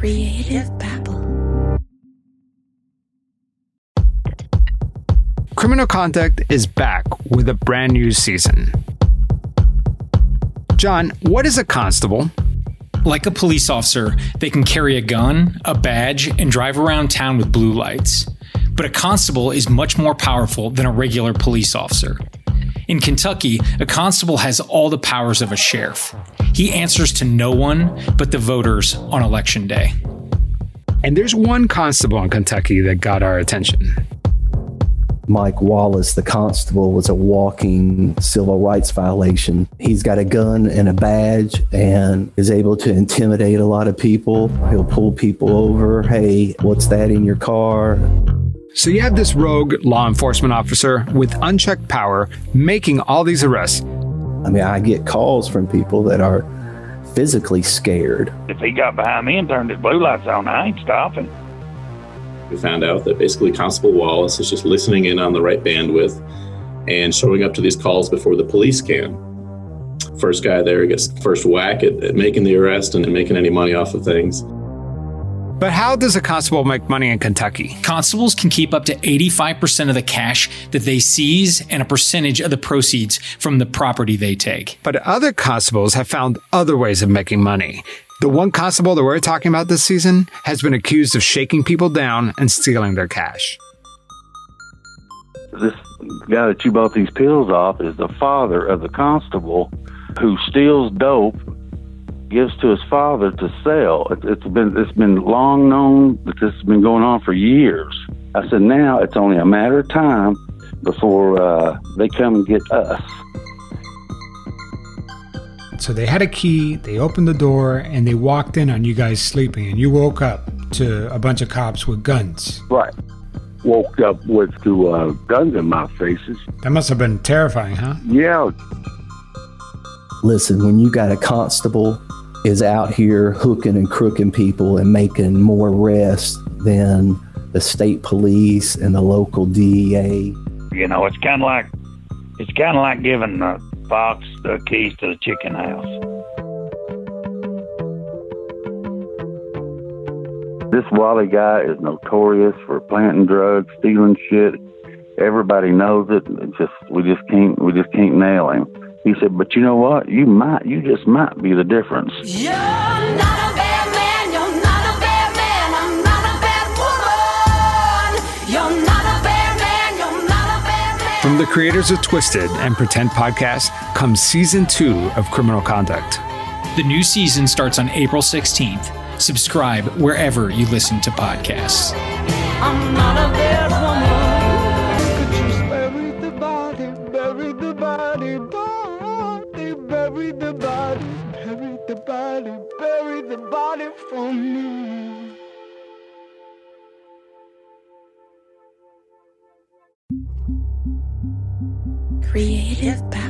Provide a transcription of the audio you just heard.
Creative Babble. Criminal Conduct is back with a brand new season. John, what is a constable? Like a police officer, they can carry a gun, a badge, and drive around town with blue lights. But a constable is much more powerful than a regular police officer. In Kentucky, a constable has all the powers of a sheriff. He answers to no one but the voters on election day. And there's one constable in Kentucky that got our attention. Mike Wallace, the constable, was a walking civil rights violation. He's got a gun and a badge and is able to intimidate a lot of people. He'll pull people over. Hey, what's that in your car? So you have this rogue law enforcement officer with unchecked power making all these arrests. I mean, I get calls from people that are physically scared. If he got behind me and turned his blue lights on, I ain't stopping. We found out that basically Constable Wallace is just listening in on the right bandwidth and showing up to these calls before the police can. First guy there gets first whack at, at making the arrest and making any money off of things. But how does a constable make money in Kentucky? Constables can keep up to 85% of the cash that they seize and a percentage of the proceeds from the property they take. But other constables have found other ways of making money. The one constable that we're talking about this season has been accused of shaking people down and stealing their cash. This guy that you bought these pills off is the father of the constable who steals dope gives to his father to sell. It, it's been it's been long known that this has been going on for years. I said now it's only a matter of time before uh, they come and get us. So they had a key, they opened the door, and they walked in on you guys sleeping, and you woke up to a bunch of cops with guns. Right. Woke up with two uh, guns in my faces. That must have been terrifying, huh? Yeah. Listen, when you got a constable is out here hooking and crooking people and making more arrests than the state police and the local DEA. You know, it's kind of like it's kind of like giving the fox the keys to the chicken house. This Wally guy is notorious for planting drugs, stealing shit. Everybody knows it. It's just we just can't we just can't nail him. He said, "But you know what? You might, you just might be the difference." You're not a bad man. You're not a bad man. I'm not a bad woman. You're not a bad man. You're not a bad man. From the creators of Twisted and Pretend podcast comes season two of Criminal Conduct. The new season starts on April 16th. Subscribe wherever you listen to podcasts. Bury the body, bury the body, bury the body for me. Creative Babble.